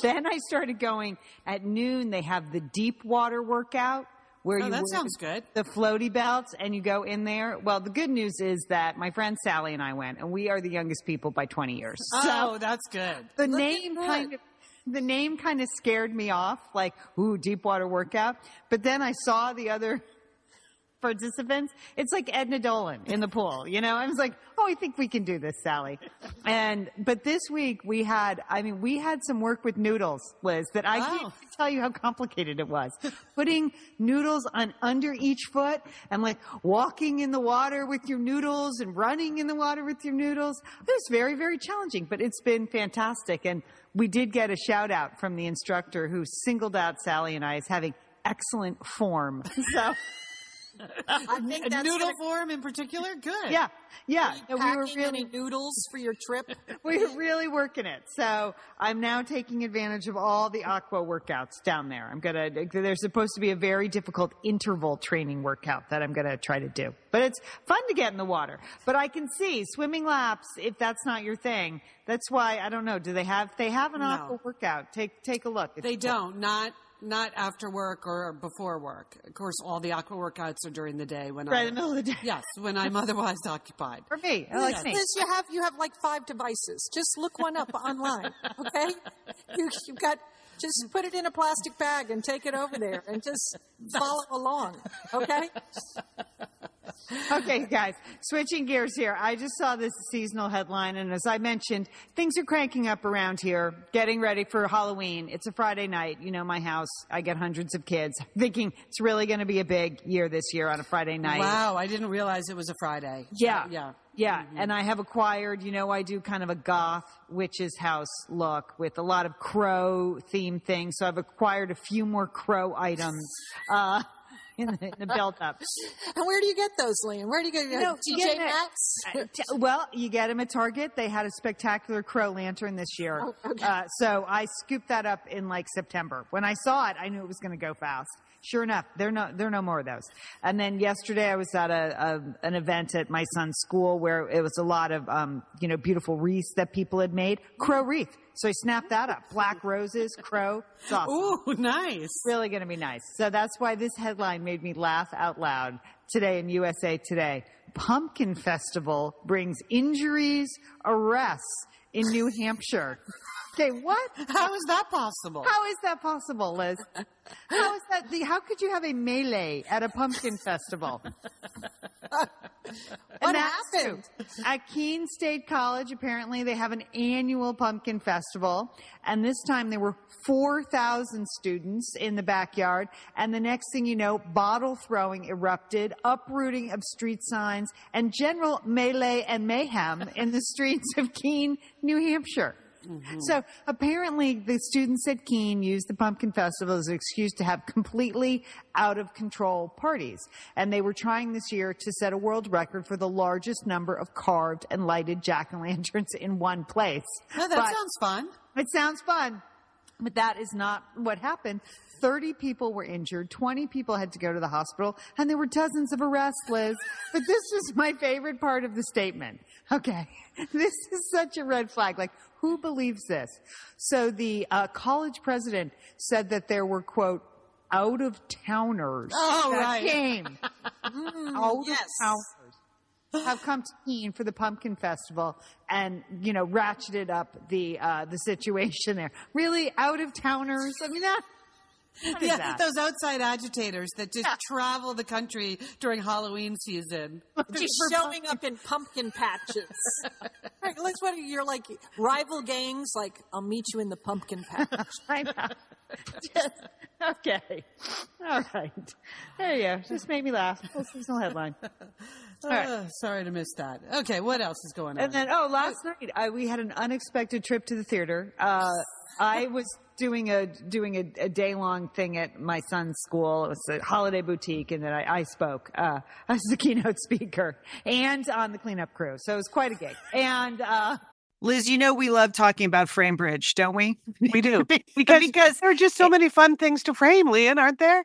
then I started going at noon. They have the deep water workout. Where Oh, you that sounds good. the floaty belts and you go in there. Well, the good news is that my friend Sally and I went, and we are the youngest people by 20 years. Oh, that's good. the Look name kind of the name kind of scared me off, like ooh, deep water workout. But then I saw the other participants. It's like Edna Dolan in the pool, you know. I was like, oh, I think we can do this, Sally. And but this week we had, I mean, we had some work with noodles, Liz, that I can't Oh. tell you how complicated it was. Putting noodles on under each foot and like walking in the water with your noodles and running in the water with your noodles. It was very, very challenging, but it's been fantastic. And we did get a shout out from the instructor who singled out Sally and I as having excellent form. So I think that's noodle gonna- form in particular? Good. yeah, yeah. we were really any noodles for your trip? we were really working it. So I'm now taking advantage of all the aqua workouts down there. I'm gonna. There's supposed to be a very difficult interval training workout that I'm gonna try to do. But it's fun to get in the water. But I can see swimming laps. If that's not your thing, that's why I don't know. Do they have? They have an No. aqua workout. Take take a look. It's They don't. Not not after work or before work. Of course, all the aqua workouts are during the day when Right I in the middle of the day. yes when I'm otherwise occupied. For me, I like Yes. me. Liz, you have you have like five devices. Just look one up online, okay? You you got just put it in a plastic bag and take it over there and just follow along, okay? Okay, guys, switching gears here. I just saw this seasonal headline, and as I mentioned, things are cranking up around here, getting ready for Halloween. It's a Friday night. You know, my house, I get hundreds of kids, thinking it's really going to be a big year this year on a Friday night. Wow, I didn't realize it was a Friday. Yeah. yeah. Yeah. And I have acquired, you know, I do kind of a goth witch's house look with a lot of crow theme things. So I've acquired a few more crow items, uh, in the, in the belt up. And where do you get those, Lian? Where do you get you TJ Maxx? Uh, well, you get them at Target. They had a spectacular crow lantern this year. Oh, okay. uh, so I scooped that up in like September. When I saw it, I knew it was going to go fast. Sure enough, there are no there are no more of those. And then yesterday, I was at a, a an event at my son's school where it was a lot of um, you know beautiful wreaths that people had made. Crow wreath. So I snapped that up. Black roses, crow. It's awesome Ooh, nice. really going to be nice. So that's why this headline made me laugh out loud today in USA Today. Pumpkin Festival brings injuries, arrests in New Hampshire. Okay, what? How is that possible? How is that possible, Liz? How is that? The, how could you have a melee at a pumpkin festival? What And happened? At Keene State College, apparently they have an annual pumpkin festival, and this time there were 4,000 students in the backyard, and the next thing you know, bottle throwing erupted, uprooting of street signs, and general melee and mayhem in the streets of Keene, New Hampshire. Mm-hmm. So apparently, the students at Keene used the Pumpkin Festival as an excuse to have completely out of control parties. And they were trying this year to set a world record for the largest number of carved and lighted jack o' lanterns in one place. Oh, that But- sounds fun. it sounds fun, but that is not what happened. 30 people were injured, 20 people had to go to the hospital, and there were dozens of arrests, Liz. But this was my favorite part of the statement. Okay. This is such a red flag. Like, who believes this? So the uh, college president said that there were, quote, out of towners Oh, that right. came. out yes. of towners have come to Keene for the Pumpkin Festival and you know ratcheted up the uh, the situation there. Really, out of towners. I mean that. Yeah, that? those outside agitators that just travel the country during Halloween season. Just showing up in pumpkin patches. Right, what you? You're like rival gangs. Like, I'll meet you in the pumpkin patch. I know. Okay. All right. There you go. Just made me laugh. Is headline. All right. Ugh, sorry to miss that. Okay, what else is going on? And then, oh, last night I, we had an unexpected trip to the theater. Uh, I was doing a doing a, a day long thing at my son's school. It was a holiday boutique, and then I, I spoke. Uh, I was the keynote speaker and on the cleanup crew, so it was quite a gig. And uh, Liz, you know we love talking about Framebridge, don't we? We do. because, Because, because there are just so many fun things to frame, Lian, aren't there?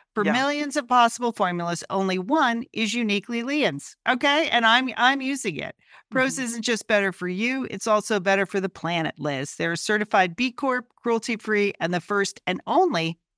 For Yeah. millions of possible formulas, only one is uniquely Lian's. Okay. And I'm I'm using it. Prose Mm-hmm. isn't just better for you, it's also better for the planet, Liz. They're a certified B Corp, cruelty free, and the first and only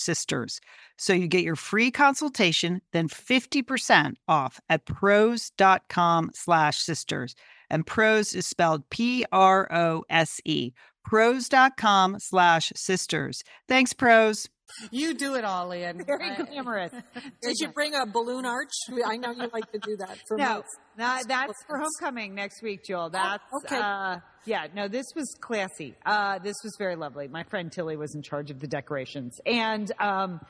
sisters. So you get your free consultation, then 50% off at prose.com slash sisters. And Prose is spelled P R O S E. Prose.com slash sisters. Thanks, Prose. You do it all, Ian. Very glamorous. Did you bring a balloon arch? I know you like to do that for No, most that's for homecoming next week, Joel. That's okay. Uh, yeah, no, this was classy. Uh, this was very lovely. My friend Tilly was in charge of the decorations, and um,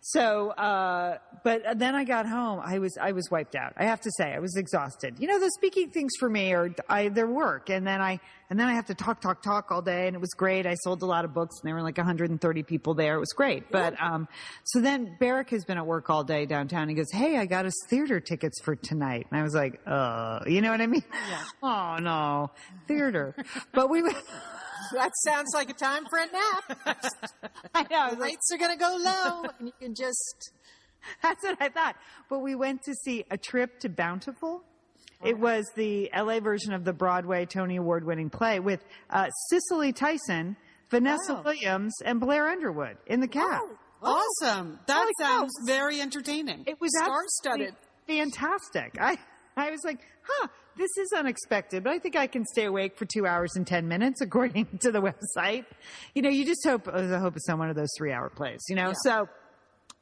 so. Uh, but then I got home. I was I was wiped out. I have to say, I was exhausted. You know, the speaking things for me are I, their work, and then I and then I have to talk, talk, talk all day, and it was great. I sold a lot of books, and there were like 130 people there. It was great. But um, so then Barrick has been at work all day downtown. He goes, "Hey, I got us theater tickets for tonight," and I was like, "Uh, you know what I mean? Oh no, theater." But we, That sounds like a time for a nap. I know, like, Rates are going to go low, and you can just. that's what I thought. But we went to see a trip to Bountiful. It was the LA version of the Broadway Tony Award winning play with uh, Cicely Tyson, Vanessa Wow. Williams, and Blair Underwood in the cast. Awesome. That cow. sounds very entertaining. It was Star-studded. fantastic. I, I was like, huh, this is unexpected, but I think I can stay awake for two hours and 10 minutes, according to the website. You know, you just hope, I hope it's not one of those three hour plays, you know? So,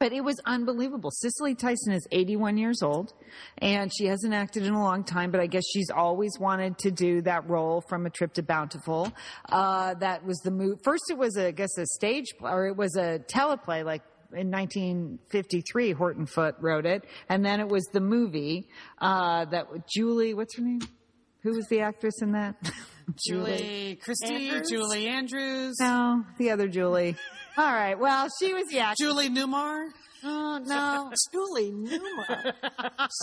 but it was unbelievable. Cicely Tyson is 81 years old and she hasn't acted in a long time, but I guess she's always wanted to do that role from a trip to Bountiful. Uh, that was the move. First, it was, a, I guess, a stage play, or it was a teleplay, like in 1953, Horton Foote wrote it. And then it was the movie, uh, that Julie, what's her name? Who was the actress in that? Julie Christie, Andrews? Julie Andrews, No, the other Julie. All right. Well, she was the actress. Julie Newmar. Oh, no. Julie Newmar.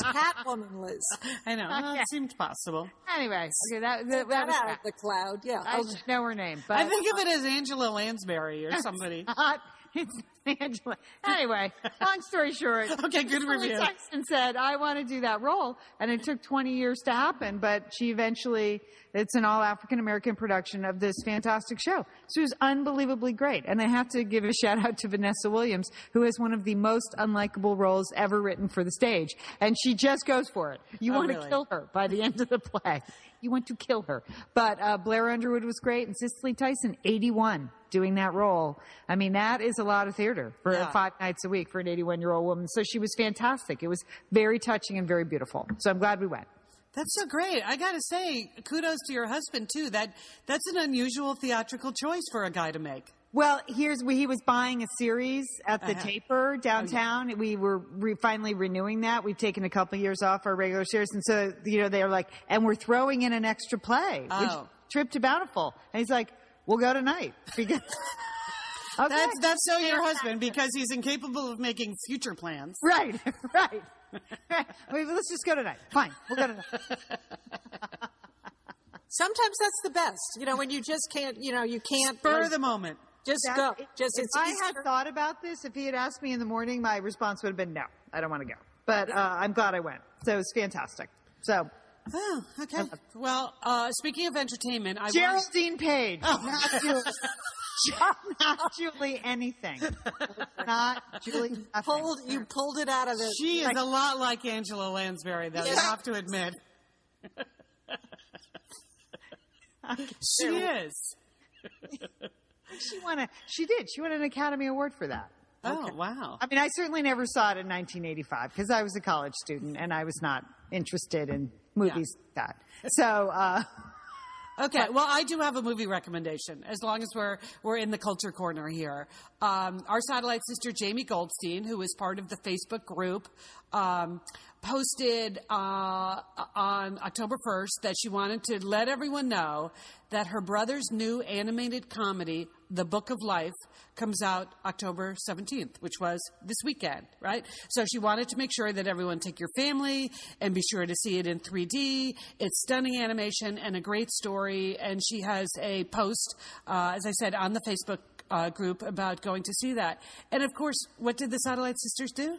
Catwoman, Liz. I know. Well, it seemed possible. Anyway, okay, that, that, that That was out of the cloud. Yeah. I I'll- know her name, but I think of it as Angela Lansbury or somebody. not. It's Angela. Anyway, long story short. Okay, good review. Tyson said, I want to do that role. And it took 20 years to happen, but she eventually, it's an all African American production of this fantastic show. So it was unbelievably great. And I have to give a shout out to Vanessa Williams, who has one of the most unlikable roles ever written for the stage. And she just goes for it. You Oh, want really? to kill her by the end of the play. You want to kill her. But uh, Blair Underwood was great, and Cicely Tyson, 81, doing that role. I mean, that is a lot of theater for Yeah. five nights a week for an 81 year old woman. So she was fantastic. It was very touching and very beautiful. So I'm glad we went. That's so great. I got to say, kudos to your husband too. That that's an unusual theatrical choice for a guy to make. Well, here's he was buying a series at the Uh-huh. Taper downtown. We were re- finally renewing that. We've taken a couple years off our regular series, and so you know they were like, and we're throwing in an extra play, which Oh. trip to Bountiful, and he's like, we'll go tonight because. okay. That's that's so your husband because he's incapable of making future plans. Right, right. Wait, let's just go tonight. Fine, we'll go tonight. Sometimes that's the best. You know, when you just can't, you know, you can't Spur like, the moment. Just That- go. Just if it's I easier. had thought about this, if he had asked me in the morning, my response would have been no, I don't want to go. But uh, I'm glad I went. So it was fantastic. So Oh, okay. Well, uh, speaking of entertainment, I want, Geraldine Page, Oh. not Julie. not Julie anything. Not Julie. nothing. Pulled, you pulled it out of the. She is a lot like Angela Lansbury, though, you have to admit. she is. She won a. She did. She won an Academy Award for that. Oh, wow. I mean, I certainly never saw it in 1985 because I was a college student and I was not interested in movies like that. So, uh, Okay, well, I do have a movie recommendation. As long as we're we're in the culture corner here, um, our satellite sister Jamie Goldstein, who is part of the Facebook group, um, posted uh, on October first that she wanted to let everyone know that her brother's new animated comedy, The Book of Life, comes out October seventeenth, which was this weekend, right? So she wanted to make sure that everyone take your family and be sure to see it in 3D. It's stunning animation and a great story. And she has a post, uh, as I said, on the Facebook uh, group about going to see that. And of course, what did the Satellite Sisters do?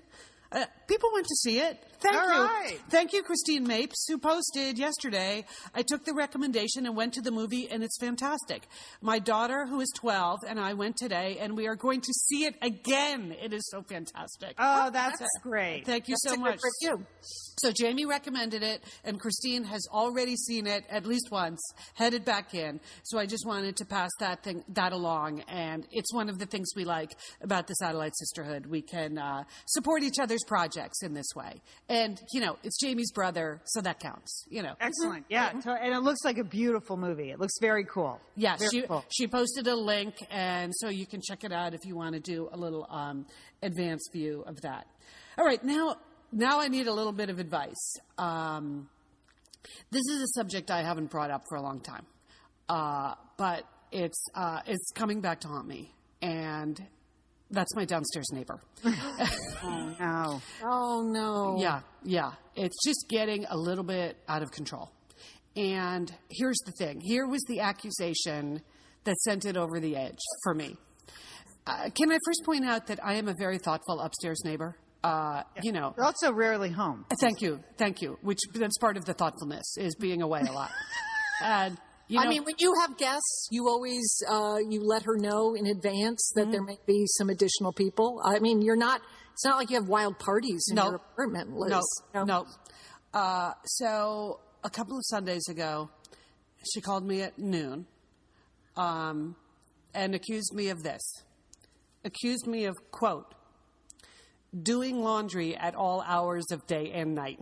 Uh, people went to see it. Thank All you. right. Thank you, Christine Mapes, who posted yesterday. I took the recommendation and went to the movie, and it's fantastic. My daughter, who is 12, and I went today, and we are going to see it again. It is so fantastic. oh, that's, great. Thank you so That's a much. review. So Jamie recommended it, and Christine has already seen it at least once, headed back in. So I just wanted to pass that thing that along, and it's one of the things we like about the Satellite Sisterhood. We can uh, support each other's projects in this way, and you know, it's Jamie's brother, so that counts. You know, Excellent. Yeah. to- And it looks like a beautiful movie. It looks very cool. Yeah, Very she cool. she posted a link, and so you can check it out if you want to do a little um, advanced view of that. All right, now now I need a little bit of advice. Um, this is a subject I haven't brought up for a long time, uh, but it's uh, it's coming back to haunt me, and that's my downstairs neighbor. Oh, no. Oh no. Yeah, yeah. It's just getting a little bit out of control. And here's the thing here was the accusation that sent it over the edge for me. Uh, can I first point out that I am a very thoughtful upstairs neighbor? Uh, You know, You're also rarely home. thank you, thank you. Which that's part of the thoughtfulness is being away a lot. and you know, I mean, when you have guests, you always uh, you let her know in advance that there may be some additional people. I mean, you're not. It's not like you have wild parties in No. your apartment, Liz. No, no. Uh, so a couple of Sundays ago, she called me at noon um, and accused me of this. Accused me of, quote, doing laundry at all hours of day and night.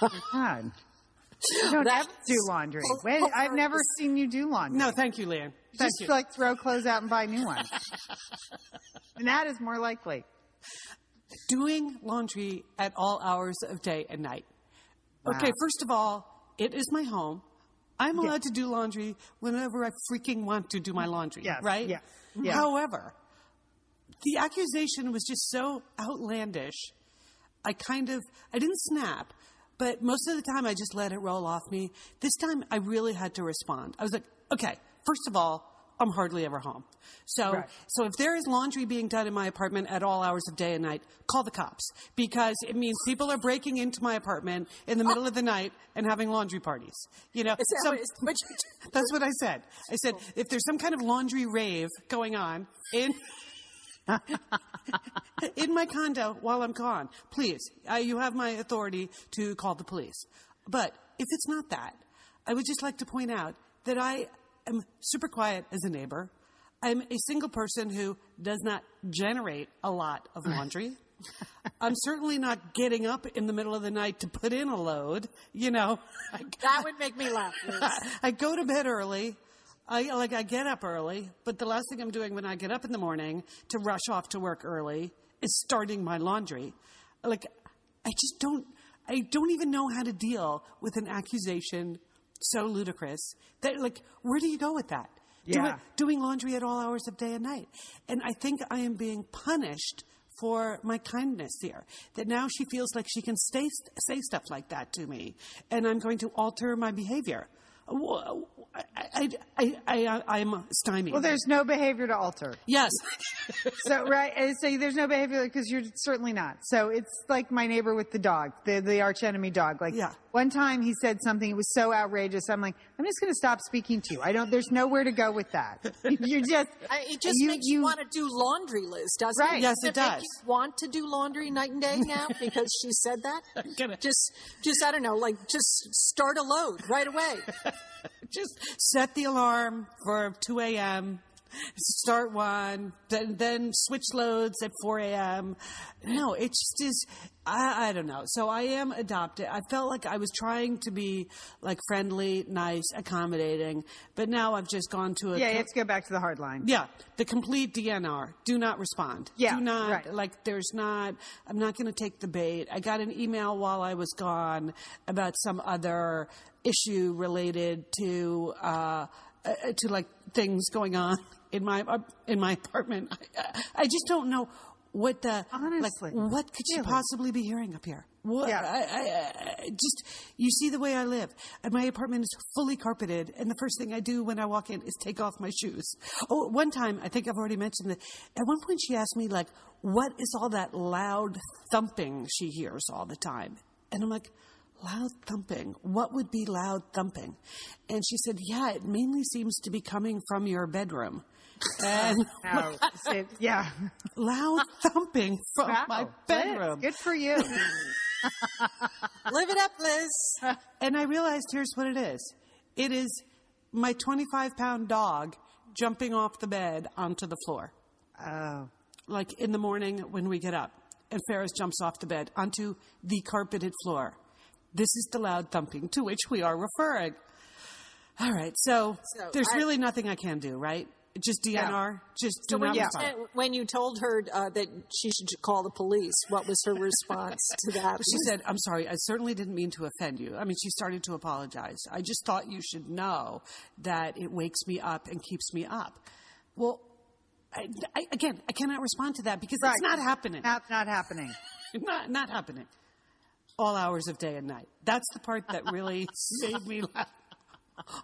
God. You don't That's- ever do laundry. Oh, when, I've oh, never oh. seen you do laundry. no, thank you, Lian. Thank Just you. like throw clothes out and buy new ones. and that is more likely. doing laundry at all hours of day and night. Okay, first of all, it is my home. I'm allowed to do laundry whenever I freaking want to do my laundry, Yes, right? yeah, yeah. However, the accusation was just so outlandish. I kind of I didn't snap, but most of the time I just let it roll off me. This time I really had to respond. I was like, okay, first of all, I'm hardly ever home. So, Right. so if there is laundry being done in my apartment at all hours of day and night, call the cops because it means people are breaking into my apartment in the middle of the night and having laundry parties. You know, that So- what that's what I said. I said if there's some kind of laundry rave going on in in my condo while I'm gone, please, uh, you have my authority to call the police. But if it's not that, I would just like to point out that I am super quiet as a neighbor. I'm a single person who does not generate a lot of laundry. I'm certainly not getting up in the middle of the night to put in a load. You know, That would make me laugh. I go to bed early. I like I get up early, but the last thing I'm doing when I get up in the morning to rush off to work early is starting my laundry. Like I just don't I don't even know how to deal with an accusation so ludicrous that like where do you go with that? Yeah. it- doing laundry at all hours of day and night. And I think I am being punished for my kindness here. That now she feels like she can stay, say stuff like that to me, and I'm going to alter my behavior. Wh- I, I, I, I, I'm stymied. Well, there's no behavior to alter. yes. So right, uh, so there's no behavior because you're certainly not. So it's like my neighbor with the dog, the the arch enemy dog. Like Yeah. one time he said something, it was so outrageous. I'm like, I'm just going to stop speaking to you. I don't. There's nowhere to go with that. You're just. I, it just You- makes you, you- want to do laundry, Liz, doesn't Right. it? Yes, Doesn't it make does. you want to do laundry night and day now because she said that? Gonna- just, just I don't know, like just start a load right away. Just set the alarm for 2 a.m. Start one, then then switch loads at 4 a.m. No, it just is. I, I don't know. So I am adopted. I felt like I was trying to be like friendly, nice, accommodating, but now I've just gone to a Yeah, you have to go back to the hard line. yeah, the complete DNR. Do not respond. Yeah, Do not, right. like, there's not, I'm not going to take the bait. I got an email while I was gone about some other issue related to, uh, uh, to like things going on in my, uh, in my apartment. I, I just don't know what the, Honestly. like, what could she possibly be hearing up here? What, Yeah. I, I, I just, you see the way I live. And my apartment is fully carpeted. And the first thing I do when I walk in is take off my shoes. Oh, one time, I think I've already mentioned that. At one point, she asked me, like, what is all that loud thumping she hears all the time? And I'm like, loud thumping? What would be loud thumping? And she said, yeah, it mainly seems to be coming from your bedroom. And No, say- yeah. loud thumping from Wow, my bedroom. Good for you. Live it up, Liz. And I realized here's what it is it is my 25 pound dog jumping off the bed onto the floor. oh. Like in the morning when we get up, and Ferris jumps off the bed onto the carpeted floor. This is the loud thumping to which we are referring. All right, so, So there's I- really nothing I can do, right? Just DNR, just do So when not you, respond. said- when you told her uh, that she should call the police, what was her response to that? She said, I'm sorry, I certainly didn't mean to offend you. I mean, she started to apologize. I just thought you should know that it wakes me up and keeps me up. Well, I, I, again, I cannot respond to that because Right. it's not happening. Not, not happening. Not, not happening. All hours of day and night. That's the part that really made me laugh.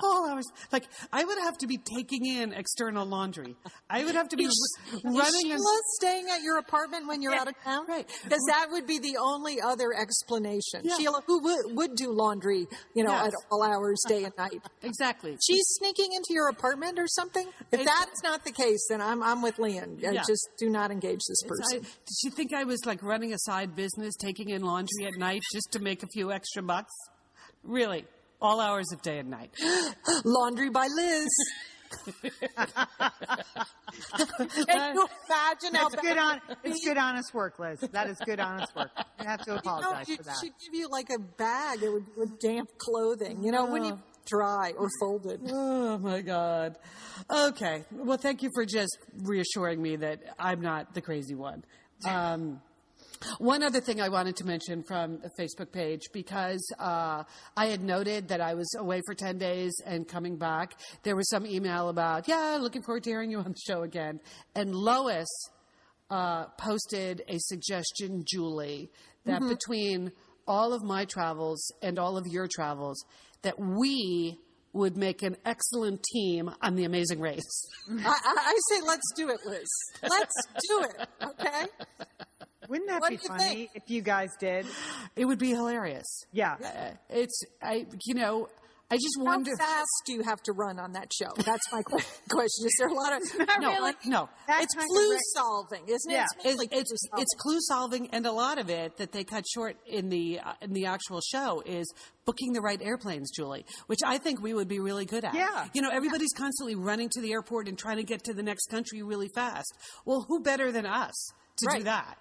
All hours. Like, I would have to be taking in external laundry. I would have to be Is, is running and Sheila staying at your apartment when you're Yeah, out of town? right. Because that would be the only other explanation. Yeah. Sheila, who would, would do laundry, you know, Yes. at all hours, day and night. Exactly. She's sneaking into your apartment or something? If It's- that's not the case, then I'm, I'm with Lian. Yeah. Just do not engage this I, person. did she think I was like running a side business, taking in laundry at night just to make a few extra bucks? Really, all hours of day and night. Laundry by Liz. Can you imagine how It's good on. It's good honest work, Liz. That is good honest work. You have to You know, apologize she, for that. she'd give you like a bag it would, with damp clothing, you know, when you dry or folded. Oh my God. Okay. Well, thank you for just reassuring me that I'm not the crazy one. Um, one other thing I wanted to mention from the Facebook page because uh, I had noted that I was away for 10 days and coming back. There was some email about, yeah, looking forward to hearing you on the show again. And Lois uh, posted a suggestion, Julie, that between all of my travels and all of your travels, that we would make an excellent team on the Amazing Race. I, I, I say, let's do it, Liz. Let's do it, okay? Wouldn't that What be funny think? if you guys did? It would be hilarious. Yeah. Uh, it's I, you know, I just How wonder. How fast do you have to run on that show? That's my question. Is there a lot of no, no. That It's clue ra- solving, isn't it? Yeah. It's It's, it's clue solving. it's clue solving, and a lot of it that they cut short in the uh, in the actual show is booking the right airplanes, Julie, which I think we would be really good at. Yeah. you know, everybody's constantly running to the airport and trying to get to the next country really fast. Well, who better than us to do Right. that?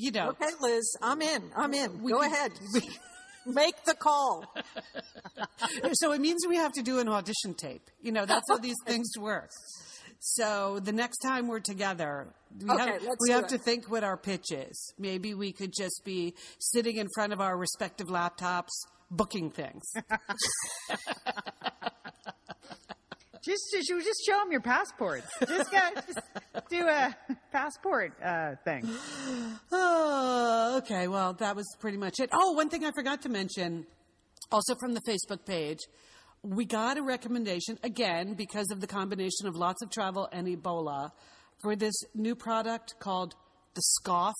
You know, Okay, Liz, I'm in. I'm in. We Go could- ahead. Make the call. so it means we have to do an audition tape. You know, that's how these things work. So the next time we're together, we Okay, have, we have it. to think what our pitch is. Maybe we could just be sitting in front of our respective laptops booking things. Just, just, just show them your passport. Just, go, just do a passport uh, thing. oh, okay. Well, that was pretty much it. Oh, one thing I forgot to mention, also from the Facebook page, we got a recommendation again because of the combination of lots of travel and Ebola for this new product called the Scough.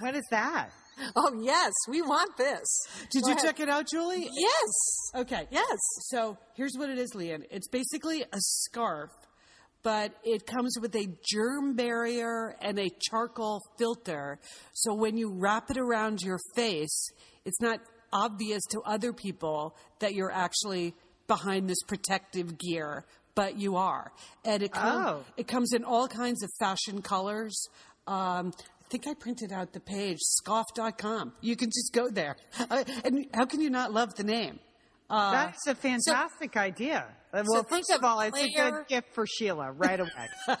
What is that? Oh, yes, we want this. Did Go you ahead. check it out, Julie? Yes. Okay. Yes. So here's what it is, Lian. It's basically a scarf, but it comes with a germ barrier and a charcoal filter. So when you wrap it around your face, it's not obvious to other people that you're actually behind this protective gear, but you are. And it, com- Oh. it comes in all kinds of fashion colors. Um, think I printed out the page, scough.com. You can just go there. Uh, and how can you not love the name? Uh, That's a fantastic idea. Uh, Well, think first of of all, it's a good gift for Sheila right away.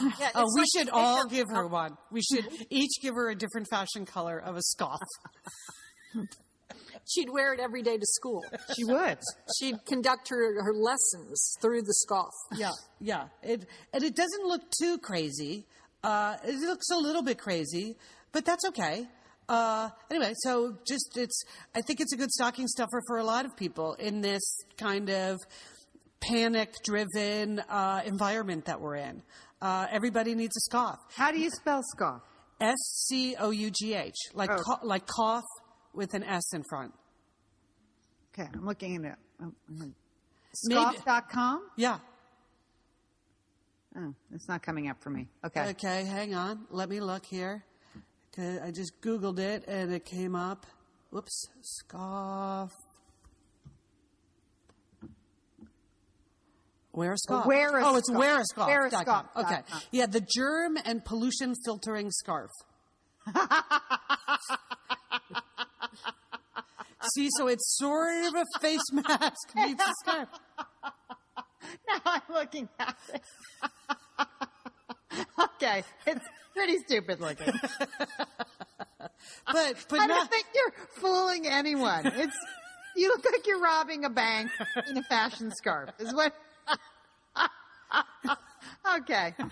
Yeah, Oh, it's we like should all picture- give her one. We should each give her a different fashion color of a scarf. She'd wear it every day to school. she would. She'd conduct her, her lessons through the scough. Yeah, yeah. It and it doesn't look too crazy. Uh, it looks a little bit crazy, but that's okay. Uh, anyway, so just it's. I think it's a good stocking stuffer for a lot of people in this kind of panic-driven uh, environment that we're in. Uh, everybody needs a scough. How do you spell scough? S C O U G H, like Oh. co- like cough with an S in front. Okay, I'm looking at it. Scough.com? Yeah. Oh, it's not coming up for me. Okay. Okay, hang on. Let me look here. I just Googled it and it came up. Whoops, scoff. Wear a scarf. Wear a oh, it's scarf. wear a scarf. Wear a scarf Okay. Yeah, the germ and pollution filtering scarf. See, so it's sort of a face mask meets a scarf. Now I'm looking at it. Okay, it's pretty stupid looking. But but I not don't think you're fooling anyone. It's you look like you're robbing a bank in a fashion scarf. Is what? okay.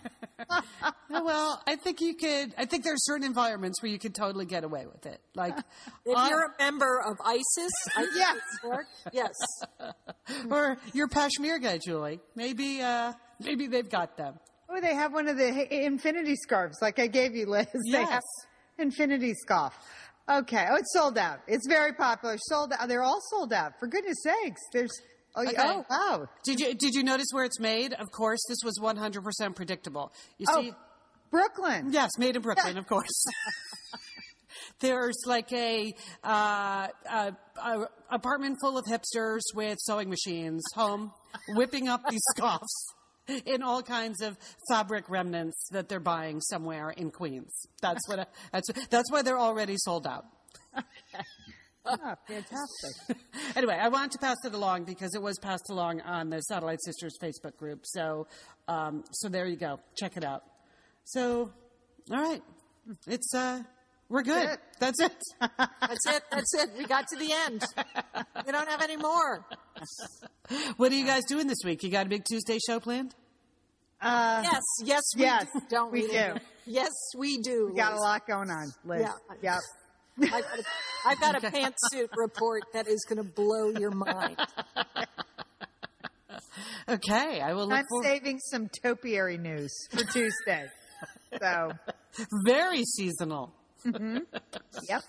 Well, I think you could. I think there are certain environments where you could totally get away with it. Like, If uh, you're a member of ISIS, Yes. work, yes. or your Pashmir guy, Julie. Maybe, uh, maybe they've got them. Oh, they have one of the infinity scarves, like I gave you, Liz. Yes. infinity scarf. Okay. Oh, it's sold out. It's very popular. Sold out. They're all sold out. For goodness sakes. There's. Oh, Okay. oh wow. Did you did you notice where it's made? Of course, this was 100% predictable. You Oh, see, Brooklyn. yes, made in Brooklyn, of course. There's like a, uh, a, a apartment full of hipsters with sewing machines home, whipping up these scarves in all kinds of fabric remnants that they're buying somewhere in Queens. That's what. I, that's that's why they're already sold out. Oh, fantastic. anyway, I wanted to pass it along because it was passed along on the Satellite Sisters Facebook group. So, um, so there you go. Check it out. So, all right, it's uh, we're good. it. That's it. That's it. That's it. We got to the end. We don't have any more. What are you guys doing this week? You got a big Tuesday show planned? Uh, Yes, yes, we Yes, do. Don't we we, do. Yes, we do. we got a lot going on, Liz. Yeah. Yep. I've got a, I've got a pantsuit report that is going to blow your mind. Okay, I will look I'm for saving some topiary news for Tuesday. So, very seasonal. yep.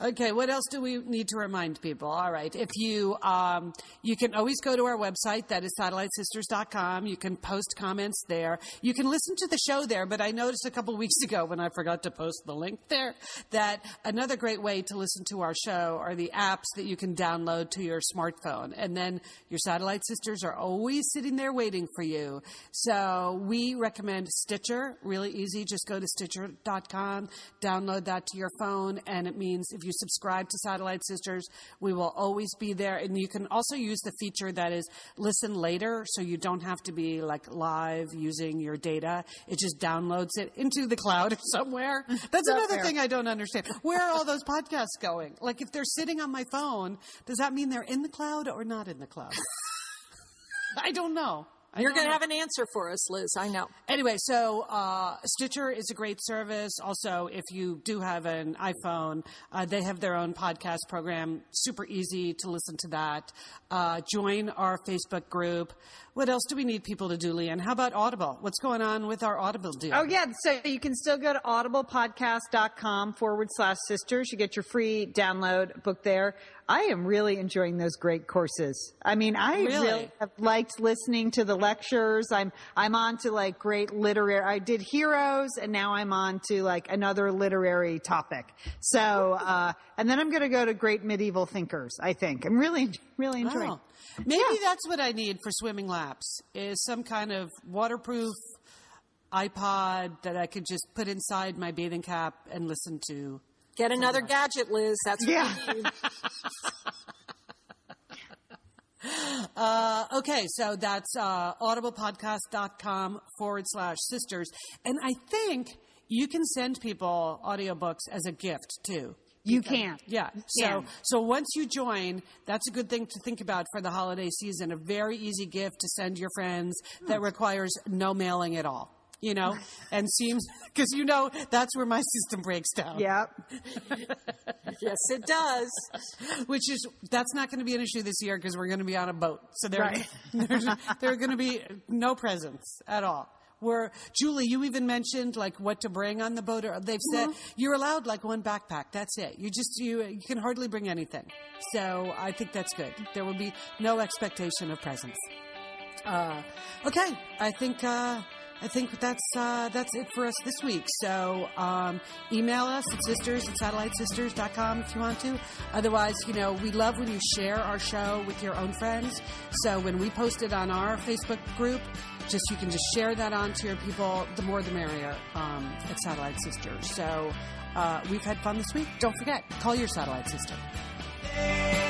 Okay, what else do we need to remind people? All right, if you um, you can always go to our website that is satellitesisters.com. You can post comments there. You can listen to the show there. But I noticed a couple weeks ago when I forgot to post the link there that another great way to listen to our show are the apps that you can download to your smartphone, and then your satellite sisters are always sitting there waiting for you. So we recommend Stitcher. Really easy. Just go to Stitcher.com, download that to your phone, and it means if you subscribe to Satellite Sisters, we will always be there. And you can also use the feature that is listen later, so you don't have to be like live using your data. It just downloads it into the cloud somewhere. That's another fair. thing I don't understand. Where are all those podcasts going? Like if they're sitting on my phone, does that mean they're in the cloud or not in the cloud? I don't know. I You're going to have an answer for us, Liz. I know. Anyway, so uh, Stitcher is a great service. Also, if you do have an iPhone, uh, they have their own podcast program. Super easy to listen to that. Uh, join our Facebook group. What else do we need people to do, Lian? How about Audible? What's going on with our Audible deal? Oh, yeah. So you can still go to audiblepodcast.com forward slash sisters. You get your free download book there. I am really enjoying those great courses. I mean, I Really? really, have liked listening to the lectures. I'm, I'm on to like great literary, I did heroes and now I'm on to like another literary topic. So, uh, and then I'm going to go to great medieval thinkers, I think. I'm really, really enjoying Oh. Maybe that's what I need for swimming laps is some kind of waterproof iPod that I could just put inside my bathing cap and listen to. Get another gadget, Liz. That's what Yeah. you need. Uh, okay, so that's uh, audiblepodcast.com forward slash sisters. And I think you can send people audiobooks as a gift too. You can. Yeah. So so once you join, that's a good thing to think about for the holiday season. A very easy gift to send your friends that requires no mailing at all. You know, and seems because you know that's where my system breaks down. Yep. yes, it does. Which is that's not going to be an issue this year because we're going to be on a boat, so there Right. there's, there are going to be no presents at all. Where Julie, you even mentioned like what to bring on the boat. Or they've said you're allowed like one backpack. That's it. You just you you can hardly bring anything. So I think that's good. There will be no expectation of presents. Uh, okay, I think uh, I think that's uh, that's it for us this week. So um, email us at sisters at satellitesisters.com if you want to. Otherwise, you know, we love when you share our show with your own friends. So when we post it on our Facebook group, just you can just share that on to your people. The more, the merrier um, at Satellite Sisters. So uh, we've had fun this week. Don't forget, call your satellite sister.